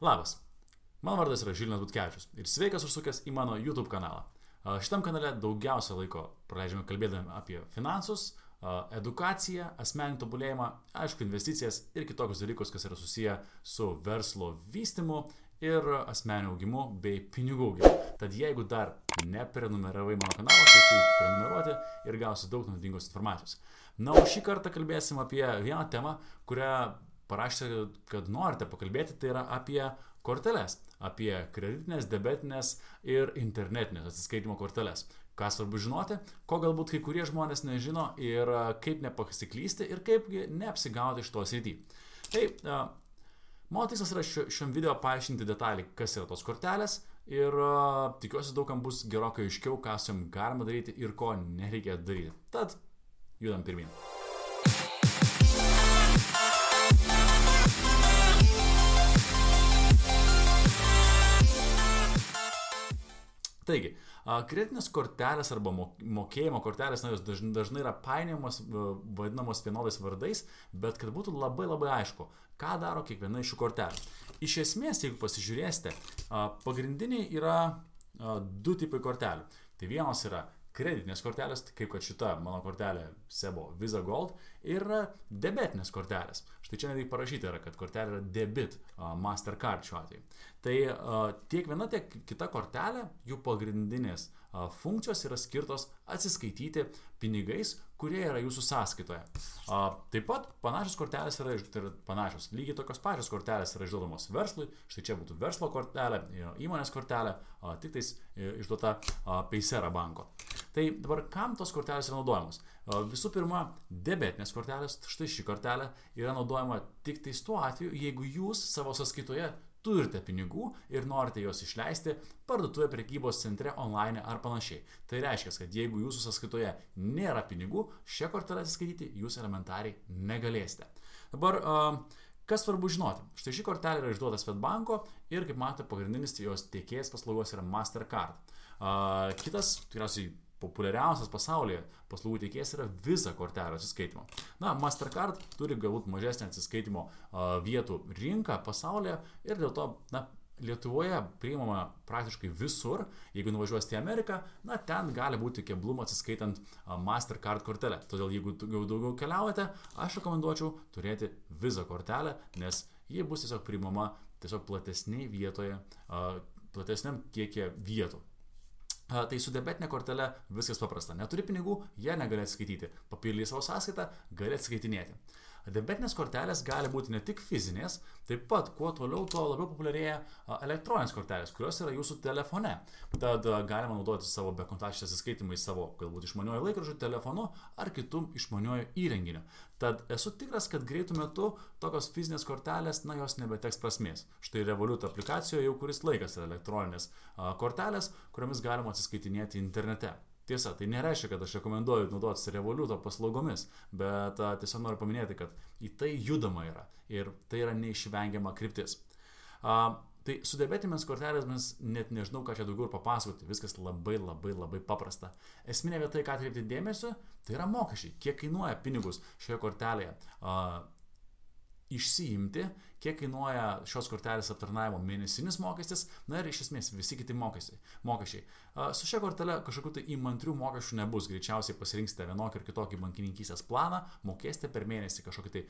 Labas, mano vardas yra Žilinas Butkevičius ir sveikas užsukęs į mano YouTube kanalą. Šitam kanale daugiausia laiko praleidžiame kalbėdami apie finansus, edukaciją, asmeninį tobulėjimą, aišku, investicijas ir kitokius dalykus, kas yra susiję su verslo vystimu ir asmeniniu augimu bei pinigų augimu. Tad jeigu dar neprenumeravai mano kanalą, tai tu prenumeruoti ir gausi daug naudingos informacijos. Na, o šį kartą kalbėsim apie vieną temą, kurią parašėte, kad norite pakalbėti, tai yra apie korteles, apie kreditinės, debetinės ir internetinės atsiskaitimo korteles. Ką svarbu žinoti, ko galbūt kai kurie žmonės nežino ir kaip nepasiklysti ir kaip neapsigauti iš to srity. Tai mano tikslas yra šiam video paaiškinti detaliai, kas yra tos kortelės ir tikiuosi daugam bus gerokai aiškiau, ką su jom galima daryti ir ko nereikia daryti. Tad judam pirmin. Taigi, kreditinės kortelės arba mo- mokėjimo kortelės, na, jos dažn- dažnai yra painiojamos, v- vadinamos vienodais vardais, bet kad būtų labai labai aišku, ką daro kiekviena iš šių kortelių. Iš esmės, jeigu pasižiūrėsite, pagrindiniai yra du tipai kortelių. Tai vienos yra kreditinės kortelės, tai kaip kad šita mano kortelė Sebo Visa Gold ir debetinės kortelės. Štai čia netgi parašyta yra, kad kortelė yra debit Mastercard šiuo atveju. Tai tiek viena, tiek kita kortelė, jų pagrindinės a, funkcijos yra skirtos atsiskaityti pinigais, kurie yra jūsų sąskaitoje. Taip pat panašios kortelės yra, tai yra panašios, lygiai tokios pačios kortelės yra išduodamos verslui, štai čia būtų verslo kortelė, e, įmonės kortelė, tik tais e, išduota a, Paysera banko. Tai dabar kam tos kortelės yra naudojamos? Visų pirma, debetinės kortelės, štai ši kortelė yra naudojama tik tais tuo atveju, jeigu jūs savo sąskaitoje turite pinigų ir norite juos išleisti parduotuvėje, prekybos centre, online ar panašiai. Tai reiškia, kad jeigu jūsų sąskaitoje nėra pinigų, šią kortelę atsiskaityti jūs elementariai negalėsite. Dabar, a, kas svarbu žinoti? Štai ši kortelė yra išduota Svetbanko ir, kaip matote, pagrindinis jos tiekėjas paslaugos yra Mastercard. A, Kitas, tikriausiai, populiariausias pasaulyje paslaugų teikėjas yra Visa kortelė atsiskaitimo. Na, Mastercard turi galbūt mažesnę atsiskaitimo vietų rinką pasaulyje ir dėl to, na, Lietuvoje priimama praktiškai visur, jeigu nuvažiuosite į Ameriką, na, ten gali būti keblumų atsiskaitant Mastercard kortelę. Todėl jeigu daugiau keliaujate, aš rekomenduočiau turėti Visa kortelę, nes ji bus tiesiog priimama tiesiog platesniai vietoje, platesniam kiekie vietų. Tai su debetinė kortelė viskas paprasta. Neturi pinigų, jie negali atsiskaityti. Papildai savo sąskaitą, gali atskaitinėti. Debetinės kortelės gali būti ne tik fizinės, taip pat kuo toliau, tuo labiau populiarėja elektroninės kortelės, kurios yra jūsų telefone. Tad galima naudoti savo bekontakčiais atsiskaitimais savo galbūt išmaniuoju laikrodžiu, telefonu ar kitų išmaniuoju įrenginiu. Tad esu tikras, kad greitų metu tokios fizinės kortelės, na, jos nebeteks prasmės. Štai Revolut aplikacijoje jau kuris laikas yra elektroninės kortelės, kuriomis galima atsiskaitinėti internete. Tiesa, tai nereiškia, kad aš rekomenduoju naudotis Revoluto paslaugomis, bet a, tiesiog noriu paminėti, kad į tai judama yra ir tai yra neišvengiama kryptis. A, tai su debetinėmis kortelėmis net nežinau, ką čia daugiau ir papasakoti. Viskas labai labai labai paprasta. Esminė vieta, į ką atkreipti dėmesio, tai yra mokesčiai. Kiek kainuoja pinigus šioje kortelėje a, išsiimti, kiek kainuoja šios kortelės aptarnavimo mėnesinis mokestis, na ir iš esmės visi kiti mokesčiai. mokesčiai. Su šia kortelė kažkokių tai įmantrių mokesčių nebus. Greičiausiai pasirinksite vienokį ir kitokį bankininkysės planą, mokėsite per mėnesį kažkokį tai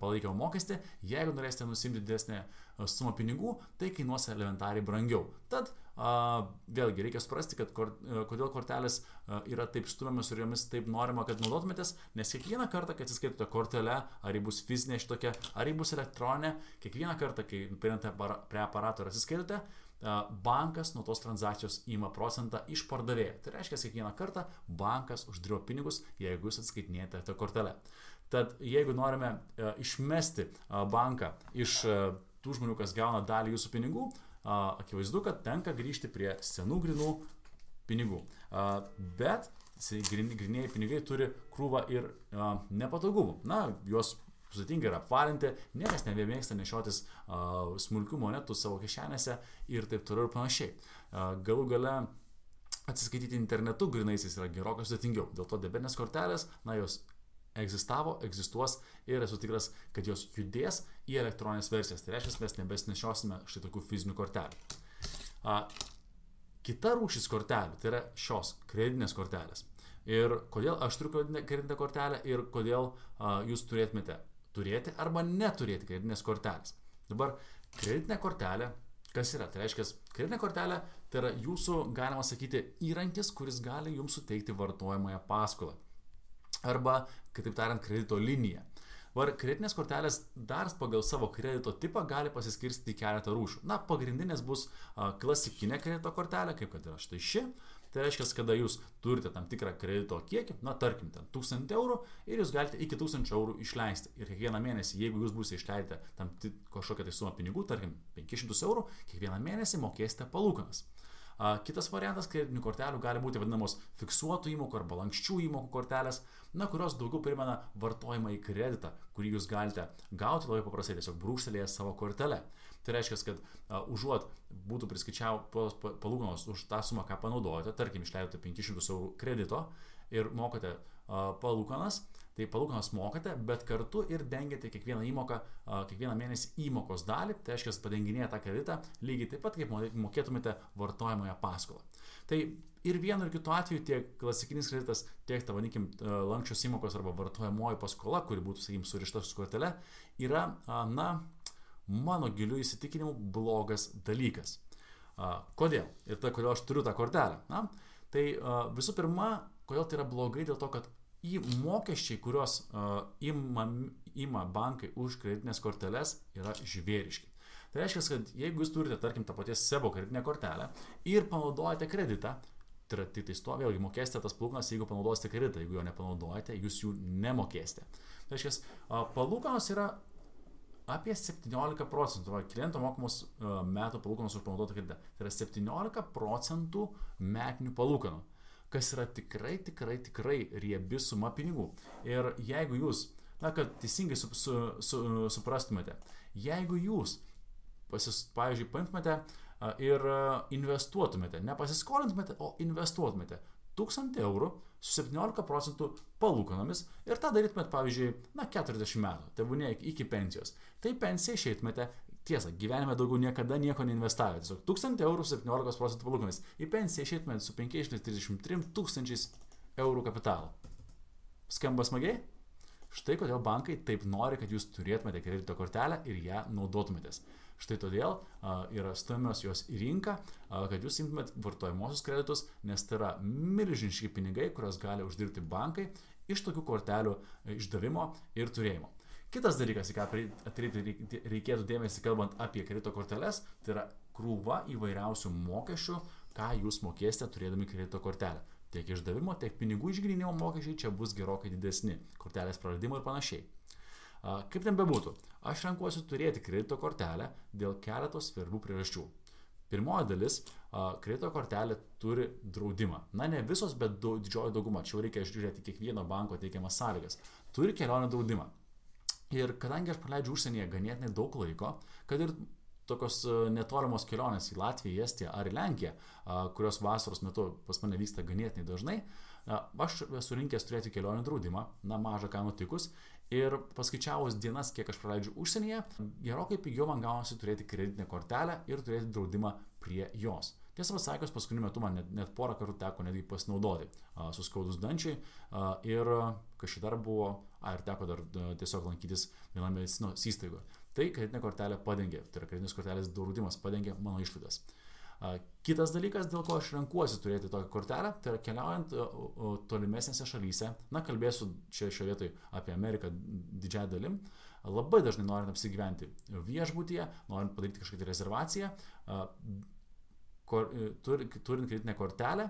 palaikymo mokestį. Jeigu norėsite nusimti didesnę a, sumą pinigų, tai kainuos elementariai brangiau. Tad vėlgi reikia suprasti, kad kodėl kortelės yra taip stumiamas ir jomis taip norima, kad naudotumėtės, nes kiekvieną kartą, kai atsiskaitote kortelę, ar ji bus fizinė šitokia, ar ji bus elektroninė, kiekvieną kartą, kai prieinate prie aparato ir atsiskaitote, bankas nuo tos transakcijos įima procentą iš pardavėjo. Tai reiškia, kiekvieną kartą bankas uždirba pinigus, jeigu jūs atskaitinėjate tą kortelę. Tad jeigu norime išmesti banką iš tų žmonių, kas gauna dalį jūsų pinigų, akivaizdu, kad tenka grįžti prie senų grinų pinigų. Bet grinėjai pinigai turi krūvą ir nepatogumų. Na, juos sudėtinga yra apvalinti, niekas nebemėgsta nešiotis a, smulkių monetų savo kišenėse ir taip toliau ir panašiai. A, Galų gale atsiskaityti internetu grinaisiais yra gerokai sudėtingiau. Dėl to debetinės kortelės, na, jos egzistavo, egzistuos ir esu tikras, kad jos judės į elektroninės versijas. Tai reiškia, mes nebesnešiosime štai tokių fizinių kortelių. A, kita rūšis kortelių tai yra šios kreditinės kortelės. Ir kodėl aš turiu kreditinę kortelę ir kodėl a, jūs turėtumėte turėti arba neturėti kreditinės kortelės. Dabar kreditinė kortelė Kas yra? Tai reiškia, kreditinė kortelė tai yra jūsų, galima sakyti, įrankis, kuris gali jums suteikti vartojamąją paskolą. Arba, kitaip tariant, kredito liniją. Var kreditinės kortelės dar pagal savo kredito tipą gali pasiskirstyti keletą rūšių. Na, pagrindinės bus klasikinė kredito kortelė, kaip kad yra štai ši. Tai reiškia, kada jūs turite tam tikrą kredito kiekį, na tarkim, ten 1000 eurų ir jūs galite iki 1000 eurų išleisti. Ir kiekvieną mėnesį, jeigu jūs būsite išleidę tam kažkokią tai sumą pinigų, tarkim 500 eurų, kiekvieną mėnesį mokėsite palūkanas. Kitas variantas kreditinių kortelių gali būti vadinamos fiksuotų įmokų arba lankščių įmokų kortelės, na, kurios daugiau primena vartojimą į kreditą, kurį jūs galite gauti labai paprastai, tiesiog brūkštelėję savo kortelę. Tai reiškia, kad uh, užuot būtų priskaičiavus palūkanos už tą sumą, ką panaudojate, tarkim, išleidote 500 eurų kredito ir mokate uh, palūkanas, tai palūkanas mokate, bet kartu ir dengiate kiekvieną įmoką, kiekvieną mėnesį įmokos dalį, tai reiškia, padenginėje tą kreditą lygiai taip pat, kaip mokėtumėte vartojamąją paskolą. Tai ir vienu ir kitu atveju tiek klasikinis kreditas, tiek, ta vadinkim, lankščios įmokos arba vartojamoji paskola, kuri būtų, sakykim, surišta su kortele, yra, na, mano giliu įsitikinimu blogas dalykas. Kodėl? Ir tai, kodėl aš turiu tą kortelę. Na, tai visų pirma, kodėl tai yra blogai, dėl to, kad į mokesčiai, kuriuos ima, ima bankai už kreditinės korteles, yra žvėriški. Tai reiškia, kad jeigu jūs turite, tarkim, tą paties sebo kreditinę kortelę ir panaudojate kreditą, tai yra tik tai to, vėlgi mokėsite tas palūkanas, jeigu panaudosite kreditą, jeigu jo nepanaudojate, jūs jų nemokėsite. Tai reiškia, palūkanos yra apie 17 procentų, va, kliento mokamos uh, metų palūkanos už panaudotą kreditą. Tai yra 17 procentų metinių palūkanų kas yra tikrai, tikrai, tikrai riebi suma pinigų. Ir jeigu jūs, na, kad teisingai su, su, su, suprastumėte, jeigu jūs, pasis, pavyzdžiui, paimtumėte ir investuotumėte, nepasiskolintumėte, o investuotumėte 1000 eurų su 17 procentų palūkanomis ir tą darytumėt, pavyzdžiui, na, 40 metų, tai būnė iki pensijos. Tai pensiją išeitumėte Tiesa, gyvenime daugiau niekada nieko neinvestavę. Tiesiog 1000 eurų 17 procentų palūkanais. Į pensiją išeitumėt su 533 tūkstančiais eurų kapitalo. Skamba smagiai? Štai kodėl bankai taip nori, kad jūs turėtumėte kredito kortelę ir ją naudotumėtės. Štai todėl a, yra stumios jos į rinką, a, kad jūs imtumėt vartojamosius kreditus, nes tai yra milžiniški pinigai, kuriuos gali uždirbti bankai iš tokių kortelių išdavimo ir turėjimo. Kitas dalykas, į ką atkreipti reikėtų dėmesį, kalbant apie kredito korteles, tai yra krūva įvairiausių mokesčių, ką jūs mokėsite turėdami kredito kortelę. Tiek išdavimo, tiek pinigų išgrinimo mokesčiai čia bus gerokai didesni, kortelės praradimo ir panašiai. Kaip ten bebūtų, aš renkuosi turėti kredito kortelę dėl keletos svarbių priežasčių. Pirmoji dalis - kredito kortelė turi draudimą. Na, ne visos, bet didžioji dauguma, čia reikia žiūrėti kiekvieno banko teikiamas sąlygas. Turi kelionę draudimą. Ir kadangi aš praleidžiu užsienyje ganėtinai daug laiko, kad ir tokios e, netolimos kelionės į Latviją, Estiją ar į Lenkiją, kurios vasaros metu pas mane vyksta ganėtinai dažnai, aš esu rinkęs turėti kelionių draudimą, na mažą ką nutikus, ir paskaičiavus dienas, kiek aš praleidžiu užsienyje, gerokai pigiau man gaunasi turėti kreditinę kortelę ir turėti draudimą prie jos. Tiesą pasakius, paskutiniu metu man net, net porą kartų teko netgi pasinaudoti suskaudus dančiai ir kažkaip dar buvo, a, ir teko dar tiesiog lankytis vienoje medicinos įstaigoje. Tai kreditinė kortelė padengė, tai yra kreditinės kortelės draudimas padengė mano išlaidas. Kitas dalykas, dėl ko aš renkuosi turėti tokią kortelę, tai yra keliaujant tolimesnėse šalyse, na kalbėsiu čia šioje vietoje apie Ameriką didžiąją dalim, labai dažnai norint apsigyventi viešbutyje, norint padaryti kažkokią rezervaciją, kor, e, turint kreditinę kortelę,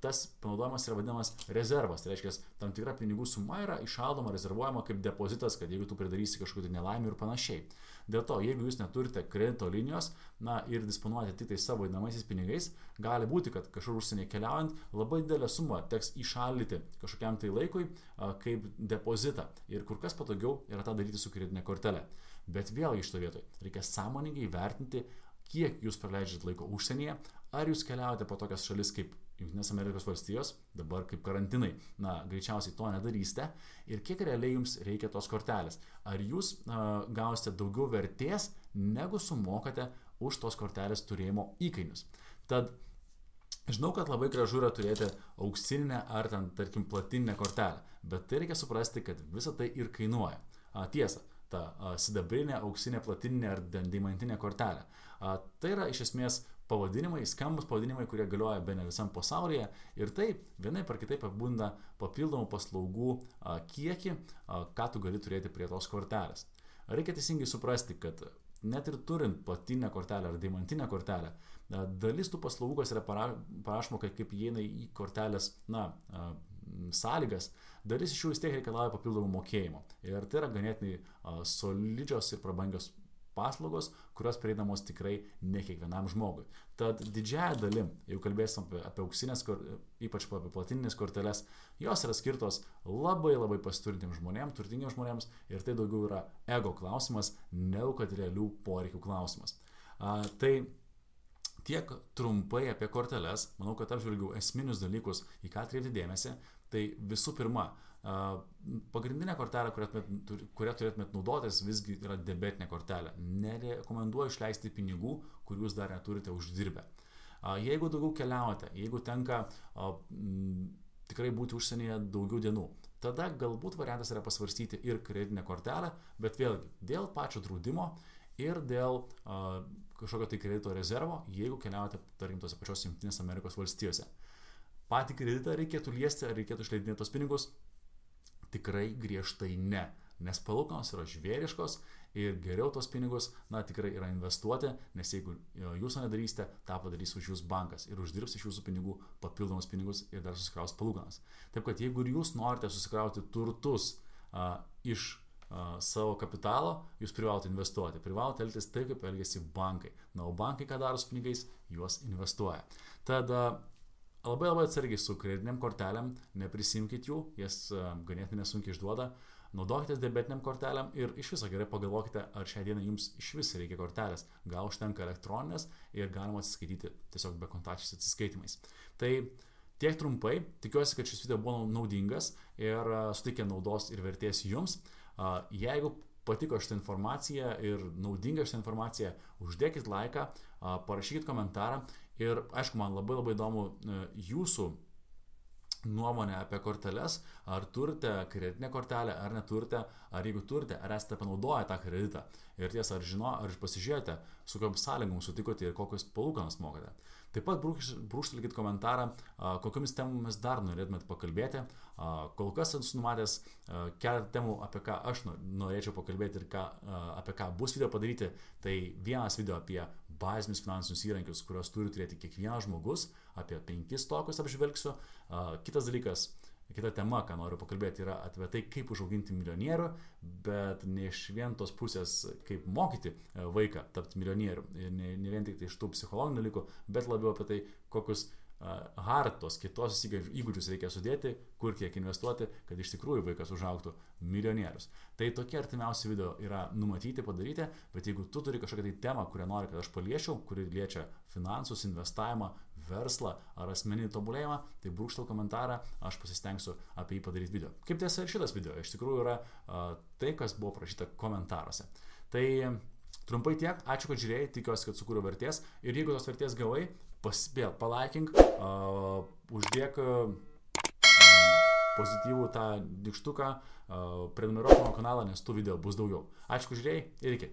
tas panaudojimas yra vadinamas rezervas. Tai reiškia, tam tikra pinigų suma yra išaldoma, rezervuojama kaip depozitas, kad jeigu tu pridarysi kažkokių nelaimių ir panašiai. Dėl to, jeigu jūs neturite kredito linijos, na ir disponuojate tik tai savo įdamaisiais pinigais, gali būti, kad kažkur užsienį keliaujant labai didelę sumą teks įšaldyti kažkokiam tai laikui kaip depozitą. Ir kur kas patogiau yra tą daryti su kreditinė kortelė. Bet vėlgi iš to vietoj reikia sąmoningai vertinti, kiek jūs praleidžiate laiko užsienyje, ar jūs keliaujate po tokias šalis kaip Junktinės Amerikos valstijos, dabar kaip karantinai, na, greičiausiai to nedarysite ir kiek realiai jums reikia tos kortelės. Ar jūs uh, gausite daugiau vertės, negu sumokate už tos kortelės turėjimo įkainius. Tad Žinau, kad labai gražu yra turėti auksinę ar ten, tarkim, platinę kortelę, bet tai reikia suprasti, kad visa tai ir kainuoja. A, tiesa, ta a, sidabrinė, auksinė, platininė ar deimantinė kortelė. A, tai yra iš esmės pavadinimai, skambus pavadinimai, kurie galioja be ne visam pasaulyje ir tai vienai par kitaip apibūdina papildomų paslaugų a, kiekį, a, ką tu gali turėti prie tos kortelės. Reikia teisingai suprasti, kad net ir turint platinę kortelę ar deimantinę kortelę, a, dalis tų paslaugų, kas yra parašoma, kaip įeina į kortelės, na, a, sąlygas, dalis iš jų vis tiek reikalauja papildomų mokėjimų. Ir tai yra ganėtinai solidžios ir prabangios paslaugos, kurios prieinamos tikrai ne kiekvienam žmogui. Tad didžiaja dalim, jeigu kalbėsim apie, apie auksinės, ypač apie platininės korteles, jos yra skirtos labai labai pasiturintiems žmonėms, turtingiems žmonėms ir tai daugiau yra ego klausimas, negu kad realių poreikių klausimas. A, tai tiek trumpai apie korteles, manau, kad apžvelgiau esminius dalykus, į ką atkreipti dėmesį. Tai visų pirma, Pagrindinė kortelė, kurią turėtumėt naudotis, visgi yra debetinė kortelė. Nerekomenduoju išleisti pinigų, kurių jūs dar neturite uždirbę. Jeigu daugiau keliaujate, jeigu tenka tikrai būti užsienyje daugiau dienų, tada galbūt variantas yra pasvarstyti ir kreditinę kortelę, bet vėlgi dėl pačio draudimo ir dėl kažkokio tai kredito rezervo, jeigu keliaujate, tarkim, tose pačios Junktinės Amerikos valstijose. Patį kreditą reikėtų liesti, ar reikėtų išleidinėti tos pinigus, Tikrai griežtai ne, nes palūkanos yra žvėriškos ir geriau tos pinigus, na, tikrai yra investuoti, nes jeigu jūs to nedarysite, tą padarys už jūs bankas ir uždirbs iš jūsų pinigų papildomus pinigus ir dar susikraus palūkanas. Taip kad jeigu ir jūs norite susikrauti turtus a, iš a, savo kapitalo, jūs privalote investuoti, privalote elgtis taip, kaip elgesi bankai. Na, o bankai ką daro su pinigais, juos investuoja. Tad a, Labai labai atsargiai su kreditiniam kortelėm, neprisimkit jų, jas e, ganėtinai nesunkiai išduoda, naudokitės debetiniam kortelėm ir iš viso gerai pagalvokite, ar šią dieną jums iš vis reikia kortelės, gal užtenka elektroninės ir galima atsiskaityti tiesiog be kontakčiais atsiskaitimais. Tai tiek trumpai, tikiuosi, kad šis video buvo naudingas ir e, suteikė naudos ir vertės jums. Jeigu patiko šitą informaciją ir naudinga šitą informaciją, uždėkit laiką, parašykit komentarą ir aišku, man labai labai įdomu e, jūsų nuomonę apie korteles, ar turite kreditinę kortelę, ar neturite, ar jeigu turite, ar esate panaudoję tą kreditą. Ir tiesa, ar žino, ar pasižiūrėjote, su kokiam sąlygom sutikote ir kokius palūkanas mokate. Taip pat brūkštelkite komentarą, kokiamis temomis dar norėtumėt pakalbėti. Kol kas esu numatęs keletą temų, apie ką aš norėčiau pakalbėti ir ką, apie ką bus video padaryti. Tai vienas video apie bazinius finansinius įrankius, kuriuos turi turėti kiekvienas žmogus, apie penkis tokius apžvelgsiu. Kitas dalykas, kita tema, ką noriu pakalbėti, yra apie tai, kaip užauginti milijonierių, bet ne iš vien tos pusės, kaip mokyti e, vaiką tapti milijonierių. Ne, ne vien tik tai iš tų psichologinių dalykų, bet labiau apie tai, kokius hartos, kitos įgūdžius reikia sudėti, kur kiek investuoti, kad iš tikrųjų vaikas užauktų milijonierius. Tai tokie artimiausi video yra numatyti, padaryti, bet jeigu tu turi kažkokią tai temą, kurią nori, kad aš paliečiau, kuri liečia finansus, investavimą, verslą ar asmeninį tobulėjimą, tai brūkštel komentarą, aš pasistengsiu apie jį padaryti video. Kaip tiesa ir šitas video, iš tikrųjų yra uh, tai, kas buvo prašyta komentaruose. Tai trumpai tiek, ačiū, kad žiūrėjai, tikiuosi, kad sukūriau vertės ir jeigu tos vertės gavai, paspėl, palaikink, uh, uždėk uh, pozityvų tą dikštuką, uh, prenumeruok mano kanalą, nes tų video bus daugiau. Ačiū, žiūrėjai ir iki.